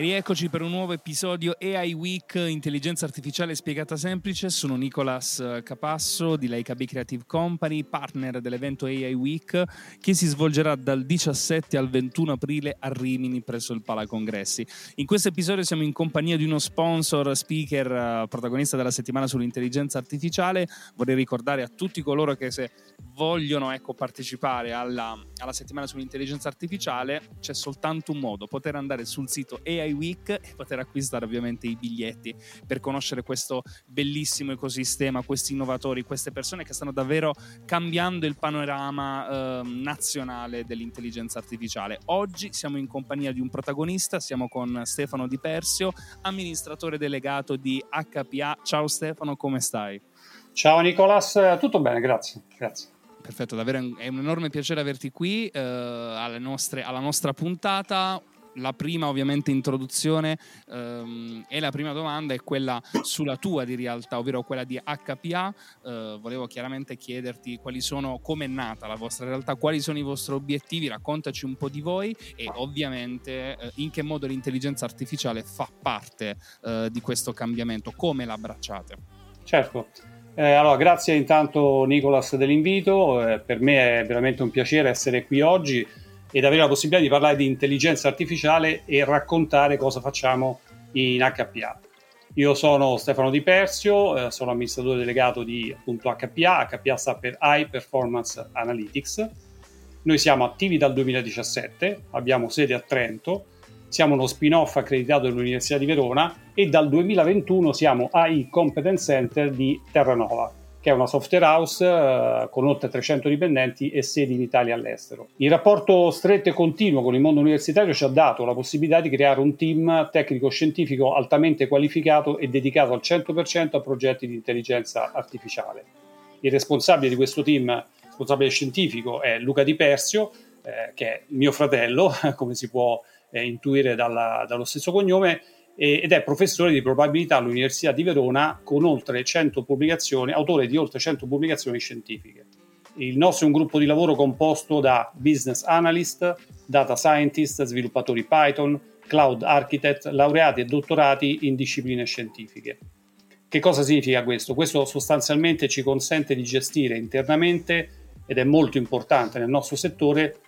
E rieccoci per un nuovo episodio AI Week Intelligenza Artificiale Spiegata Semplice. Sono Nicolas eh, Capasso di Leica B Creative Company, partner dell'evento AI Week che si svolgerà dal 17 al 21 aprile a Rimini presso il Pala Congressi. In questo episodio siamo in compagnia di uno sponsor, speaker, eh, protagonista della settimana sull'intelligenza artificiale. Vorrei ricordare a tutti coloro che se vogliono ecco, partecipare alla, alla settimana sull'intelligenza artificiale c'è soltanto un modo, poter andare sul sito AI AI Week e poter acquistare ovviamente i biglietti per conoscere questo bellissimo ecosistema, questi innovatori, queste persone che stanno davvero cambiando il panorama eh, nazionale dell'intelligenza artificiale. Oggi siamo in compagnia di un protagonista, siamo con Stefano Di Persio, amministratore delegato di HPA. Ciao Stefano, come stai? Ciao Nicolas, tutto bene, grazie. grazie. Perfetto, davvero è un enorme piacere averti qui eh, nostre, alla nostra puntata la prima ovviamente introduzione ehm, e la prima domanda è quella sulla tua di realtà, ovvero quella di HPA. Eh, volevo chiaramente chiederti quali sono, come è nata la vostra realtà, quali sono i vostri obiettivi, raccontaci un po' di voi e ovviamente eh, in che modo l'intelligenza artificiale fa parte eh, di questo cambiamento, come l'abbracciate. Certo. Eh, allora, grazie intanto Nicolas dell'invito, eh, per me è veramente un piacere essere qui oggi ed avere la possibilità di parlare di intelligenza artificiale e raccontare cosa facciamo in HPA. Io sono Stefano Di Persio, eh, sono amministratore delegato di appunto HPA, HPA sta per High Performance Analytics. Noi siamo attivi dal 2017, abbiamo sede a Trento, siamo uno spin-off accreditato dell'Università di Verona e dal 2021 siamo AI Competence Center di Terranova che è una software house eh, con oltre 300 dipendenti e sedi in Italia e all'estero. Il rapporto stretto e continuo con il mondo universitario ci ha dato la possibilità di creare un team tecnico-scientifico altamente qualificato e dedicato al 100% a progetti di intelligenza artificiale. Il responsabile di questo team, responsabile scientifico, è Luca Di Persio, eh, che è mio fratello, come si può eh, intuire dalla, dallo stesso cognome, ed è professore di probabilità all'Università di Verona con oltre 100 pubblicazioni, autore di oltre 100 pubblicazioni scientifiche. Il nostro è un gruppo di lavoro composto da business analyst, data scientist, sviluppatori Python, cloud architect, laureati e dottorati in discipline scientifiche. Che cosa significa questo? Questo sostanzialmente ci consente di gestire internamente, ed è molto importante nel nostro settore,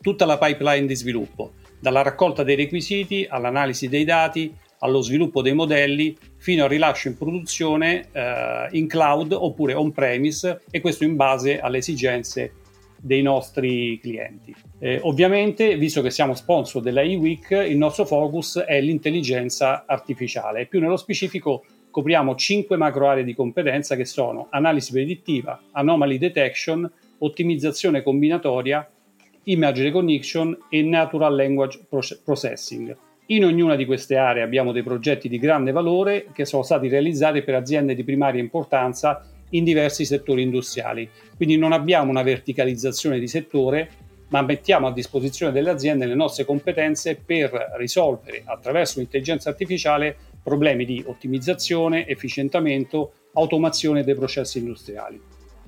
tutta la pipeline di sviluppo, dalla raccolta dei requisiti all'analisi dei dati, allo sviluppo dei modelli, fino al rilascio in produzione eh, in cloud oppure on-premise e questo in base alle esigenze dei nostri clienti. Eh, ovviamente, visto che siamo sponsor della eWeek, il nostro focus è l'intelligenza artificiale e più nello specifico copriamo 5 macro aree di competenza che sono analisi predittiva, anomaly detection, ottimizzazione combinatoria, image recognition e natural language processing. In ognuna di queste aree abbiamo dei progetti di grande valore che sono stati realizzati per aziende di primaria importanza in diversi settori industriali. Quindi non abbiamo una verticalizzazione di settore, ma mettiamo a disposizione delle aziende le nostre competenze per risolvere attraverso l'intelligenza artificiale problemi di ottimizzazione, efficientamento, automazione dei processi industriali.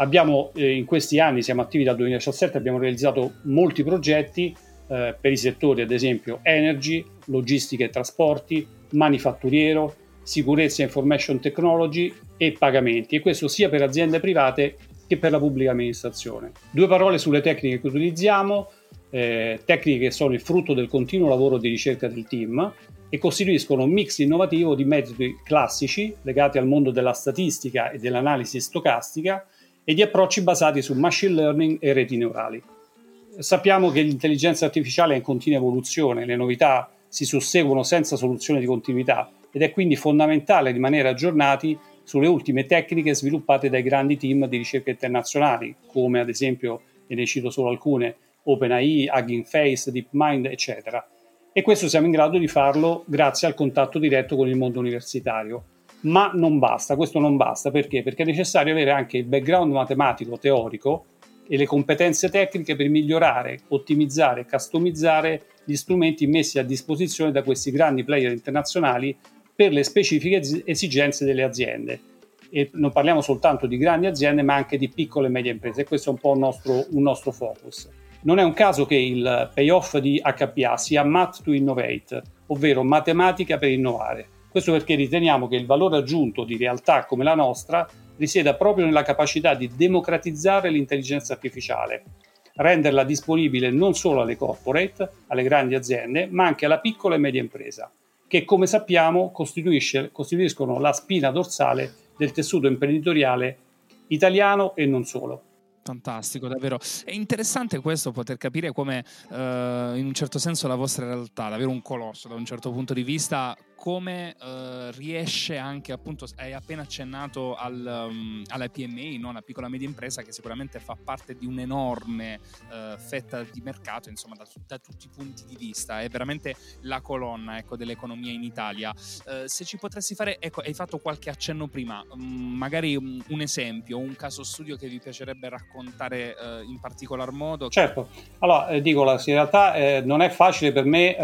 Abbiamo eh, in questi anni, siamo attivi dal 2017, abbiamo realizzato molti progetti eh, per i settori ad esempio energy, logistica e trasporti, manifatturiero, sicurezza e information technology e pagamenti e questo sia per aziende private che per la pubblica amministrazione. Due parole sulle tecniche che utilizziamo, eh, tecniche che sono il frutto del continuo lavoro di ricerca del team e costituiscono un mix innovativo di metodi classici legati al mondo della statistica e dell'analisi stocastica e di approcci basati su machine learning e reti neurali. Sappiamo che l'intelligenza artificiale è in continua evoluzione, le novità si susseguono senza soluzione di continuità ed è quindi fondamentale rimanere aggiornati sulle ultime tecniche sviluppate dai grandi team di ricerca internazionali, come ad esempio, e ne cito solo alcune, OpenAI, Hugging Face, DeepMind, eccetera. E questo siamo in grado di farlo grazie al contatto diretto con il mondo universitario ma non basta, questo non basta perché? Perché è necessario avere anche il background matematico teorico e le competenze tecniche per migliorare, ottimizzare e customizzare gli strumenti messi a disposizione da questi grandi player internazionali per le specifiche esigenze delle aziende. E non parliamo soltanto di grandi aziende, ma anche di piccole e medie imprese. E questo è un po' un nostro, un nostro focus. Non è un caso che il payoff di HPA sia Math to Innovate, ovvero matematica per innovare. Questo perché riteniamo che il valore aggiunto di realtà come la nostra risieda proprio nella capacità di democratizzare l'intelligenza artificiale, renderla disponibile non solo alle corporate, alle grandi aziende, ma anche alla piccola e media impresa che come sappiamo costituiscono la spina dorsale del tessuto imprenditoriale italiano e non solo. Fantastico, davvero. È interessante questo, poter capire come uh, in un certo senso la vostra realtà, davvero un colosso da un certo punto di vista, come uh, riesce anche, appunto, hai appena accennato al, um, alla PMI, no? una piccola media impresa che sicuramente fa parte di un'enorme uh, fetta di mercato, insomma, da, da, tutti i punti di vista, è veramente la colonna ecco, dell'economia in Italia. Uh, se ci potresti fare, ecco, hai fatto qualche accenno prima, um, magari un, un, esempio, un caso studio che vi piacerebbe raccontare in particolar modo? Certo, allora, eh, dico, in realtà eh, non è facile per me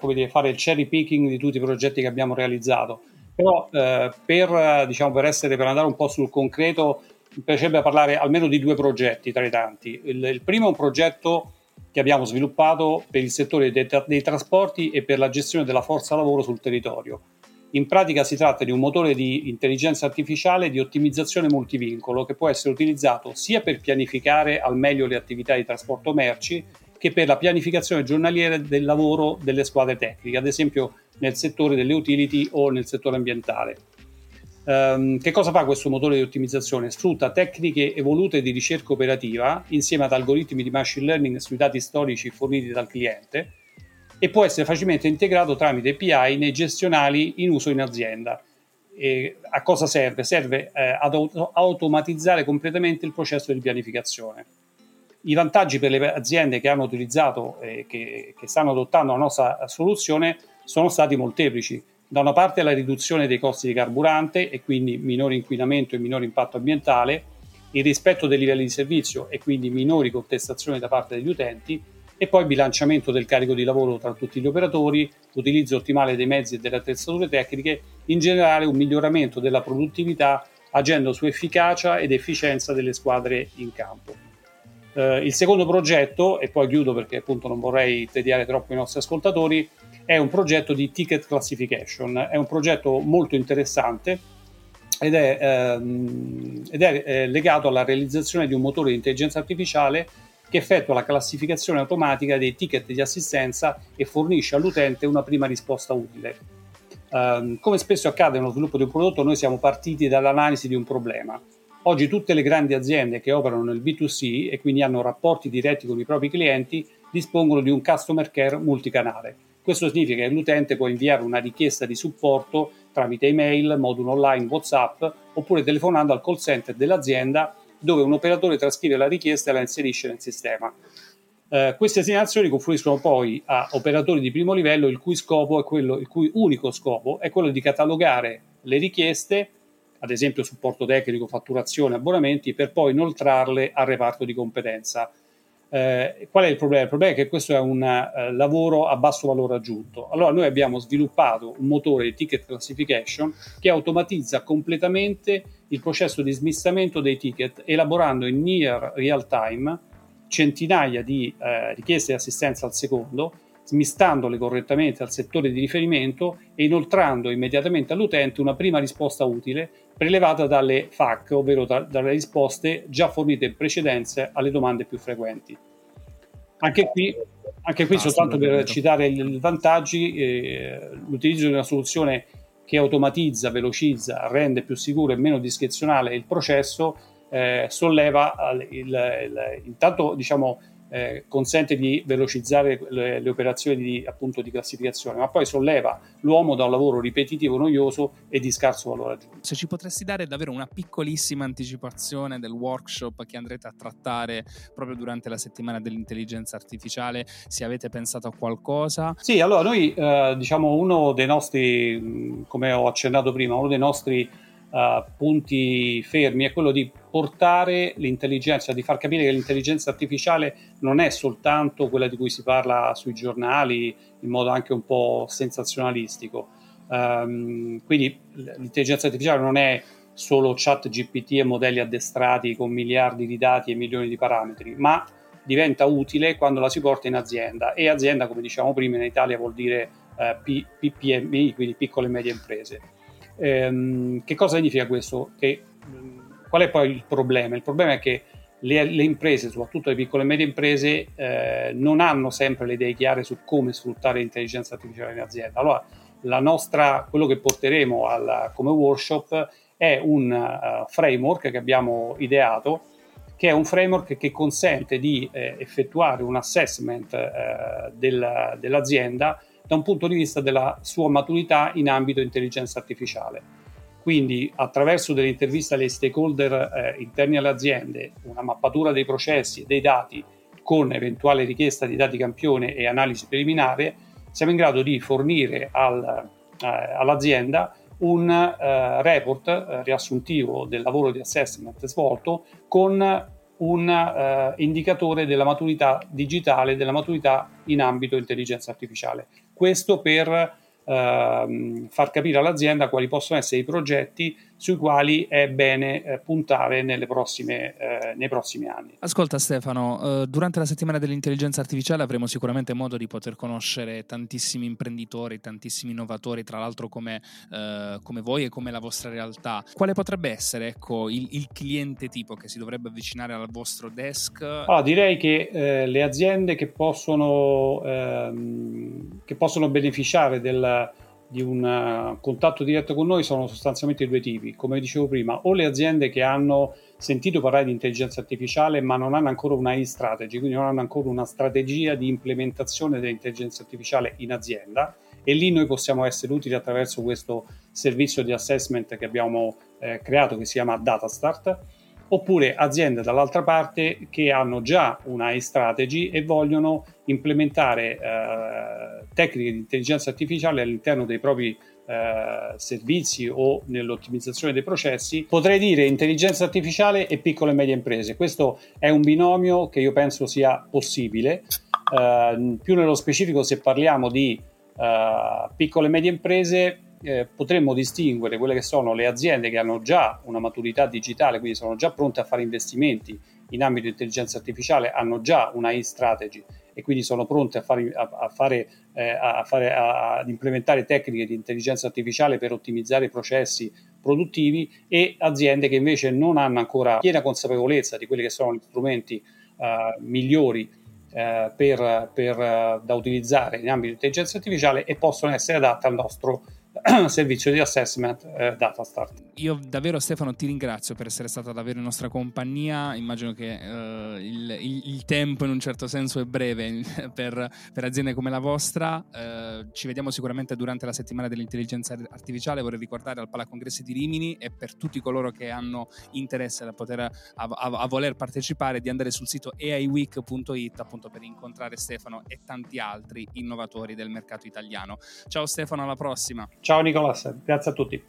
come dire, fare il cherry picking di tutti i progetti progetti che abbiamo realizzato. Però eh, per, diciamo, per, essere, per andare un po' sul concreto, mi piacerebbe parlare almeno di due progetti tra i tanti. Il, il primo è un progetto che abbiamo sviluppato per il settore dei, dei trasporti e per la gestione della forza lavoro sul territorio. In pratica si tratta di un motore di intelligenza artificiale di ottimizzazione multivincolo che può essere utilizzato sia per pianificare al meglio le attività di trasporto merci che per la pianificazione giornaliera del lavoro delle squadre tecniche, ad esempio nel settore delle utility o nel settore ambientale. Um, che cosa fa questo motore di ottimizzazione? Sfrutta tecniche evolute di ricerca operativa insieme ad algoritmi di machine learning sui dati storici forniti dal cliente e può essere facilmente integrato tramite API nei gestionali in uso in azienda. E a cosa serve? Serve eh, ad auto- automatizzare completamente il processo di pianificazione. I vantaggi per le aziende che hanno utilizzato e che, che stanno adottando la nostra soluzione sono stati molteplici. Da una parte la riduzione dei costi di carburante e quindi minore inquinamento e minore impatto ambientale, il rispetto dei livelli di servizio e quindi minori contestazioni da parte degli utenti e poi bilanciamento del carico di lavoro tra tutti gli operatori, utilizzo ottimale dei mezzi e delle attrezzature tecniche, in generale un miglioramento della produttività agendo su efficacia ed efficienza delle squadre in campo. Eh, il secondo progetto, e poi chiudo perché appunto non vorrei tediare troppo i nostri ascoltatori, è un progetto di ticket classification. È un progetto molto interessante ed è, ehm, ed è eh, legato alla realizzazione di un motore di intelligenza artificiale che effettua la classificazione automatica dei ticket di assistenza e fornisce all'utente una prima risposta utile. Um, come spesso accade nello sviluppo di un prodotto, noi siamo partiti dall'analisi di un problema Oggi tutte le grandi aziende che operano nel B2C e quindi hanno rapporti diretti con i propri clienti dispongono di un customer care multicanale. Questo significa che l'utente può inviare una richiesta di supporto tramite email, modulo online, WhatsApp oppure telefonando al call center dell'azienda dove un operatore trascrive la richiesta e la inserisce nel sistema. Eh, queste segnalazioni confluiscono poi a operatori di primo livello il cui, quello, il cui unico scopo è quello di catalogare le richieste ad esempio supporto tecnico, fatturazione, abbonamenti, per poi inoltrarle al reparto di competenza. Eh, qual è il problema? Il problema è che questo è un eh, lavoro a basso valore aggiunto. Allora noi abbiamo sviluppato un motore di ticket classification che automatizza completamente il processo di smistamento dei ticket, elaborando in near real time centinaia di eh, richieste di assistenza al secondo smistandole correttamente al settore di riferimento e inoltrando immediatamente all'utente una prima risposta utile prelevata dalle FAC, ovvero da, dalle risposte già fornite in precedenza alle domande più frequenti. Anche qui, anche qui soltanto per citare i vantaggi, eh, l'utilizzo di una soluzione che automatizza, velocizza, rende più sicuro e meno discrezionale il processo, eh, solleva il, il, intanto diciamo, eh, consente di velocizzare le, le operazioni di, appunto, di, classificazione, ma poi solleva l'uomo da un lavoro ripetitivo, noioso e di scarso valore aggiunto. Se ci potresti dare davvero una piccolissima anticipazione del workshop che andrete a trattare proprio durante la settimana dell'intelligenza artificiale, se avete pensato a qualcosa. Sì, allora noi eh, diciamo uno dei nostri, come ho accennato prima, uno dei nostri uh, punti fermi è quello di portare l'intelligenza, di far capire che l'intelligenza artificiale non è soltanto quella di cui si parla sui giornali in modo anche un po' sensazionalistico. Um, quindi l'intelligenza artificiale non è solo chat GPT e modelli addestrati con miliardi di dati e milioni di parametri, ma diventa utile quando la si porta in azienda e azienda, come diciamo prima, in Italia vuol dire eh, PPMI, quindi piccole e medie imprese. Ehm, che cosa significa questo? Che, qual è poi il problema? Il problema è che le, le imprese, soprattutto le piccole e medie imprese, eh, non hanno sempre le idee chiare su come sfruttare l'intelligenza artificiale in azienda. Allora, nostra, quello che porteremo al, come workshop è un uh, framework che abbiamo ideato che è un framework che consente di eh, effettuare un assessment eh, del, dell'azienda da un punto di vista della sua maturità in ambito intelligenza artificiale. Quindi attraverso delle interviste agli stakeholder eh, interni alle aziende, una mappatura dei processi e dei dati con eventuale richiesta di dati campione e analisi preliminare, siamo in grado di fornire al, eh, all'azienda un uh, report uh, riassuntivo del lavoro di assessment svolto con un uh, indicatore della maturità digitale, della maturità in ambito intelligenza artificiale. Questo per far capire all'azienda quali possono essere i progetti sui quali è bene eh, puntare prossime, eh, nei prossimi anni. Ascolta Stefano, eh, durante la settimana dell'intelligenza artificiale avremo sicuramente modo di poter conoscere tantissimi imprenditori, tantissimi innovatori, tra l'altro come, eh, come voi e come la vostra realtà. Quale potrebbe essere ecco, il, il, cliente tipo che si dovrebbe avvicinare al vostro desk? Allora, direi che eh, le aziende che possono, ehm, che possono beneficiare del di un uh, contatto diretto con noi sono sostanzialmente due tipi. Come dicevo prima, o le aziende che hanno sentito parlare di intelligenza artificiale ma non hanno ancora una e-strategy, quindi non hanno ancora una strategia di implementazione dell'intelligenza artificiale in azienda e lì noi possiamo essere utili attraverso questo servizio di assessment che abbiamo eh, creato che si chiama DataStart oppure aziende dall'altra parte che hanno già una strategy e vogliono implementare eh, tecniche di intelligenza artificiale all'interno dei propri eh, servizi o nell'ottimizzazione dei processi, potrei dire intelligenza artificiale e piccole e medie imprese. Questo è un binomio che io penso sia possibile. Eh, più nello specifico, se parliamo di eh, piccole e medie imprese, eh, potremmo distinguere quelle che sono le aziende che hanno già una maturità digitale, quindi sono già pronte a fare investimenti in ambito di intelligenza artificiale, hanno già una e-strategy e quindi sono pronte a fare, a, a fare, eh, a fare ad implementare tecniche di intelligenza artificiale per ottimizzare i processi produttivi e aziende che invece non hanno ancora piena consapevolezza di quelli che sono gli strumenti uh, migliori uh, per, per, uh, da utilizzare in ambito di intelligenza artificiale e possono essere adatte al nostro servizio di assessment eh, DataStart. Io davvero Stefano ti ringrazio per essere stato davvero in nostra compagnia, immagino che uh, il, il, il, tempo in un certo senso è breve per, per aziende come la vostra, uh, ci vediamo sicuramente durante la settimana dell'intelligenza artificiale, vorrei ricordare al Palacongressi di Rimini e per tutti coloro che hanno interesse a, poter, a, a, a voler partecipare di andare sul sito aiweek.it appunto per incontrare Stefano e tanti altri innovatori del mercato italiano. Ciao Stefano, alla prossima! Ciao Nicolas, grazie a tutti.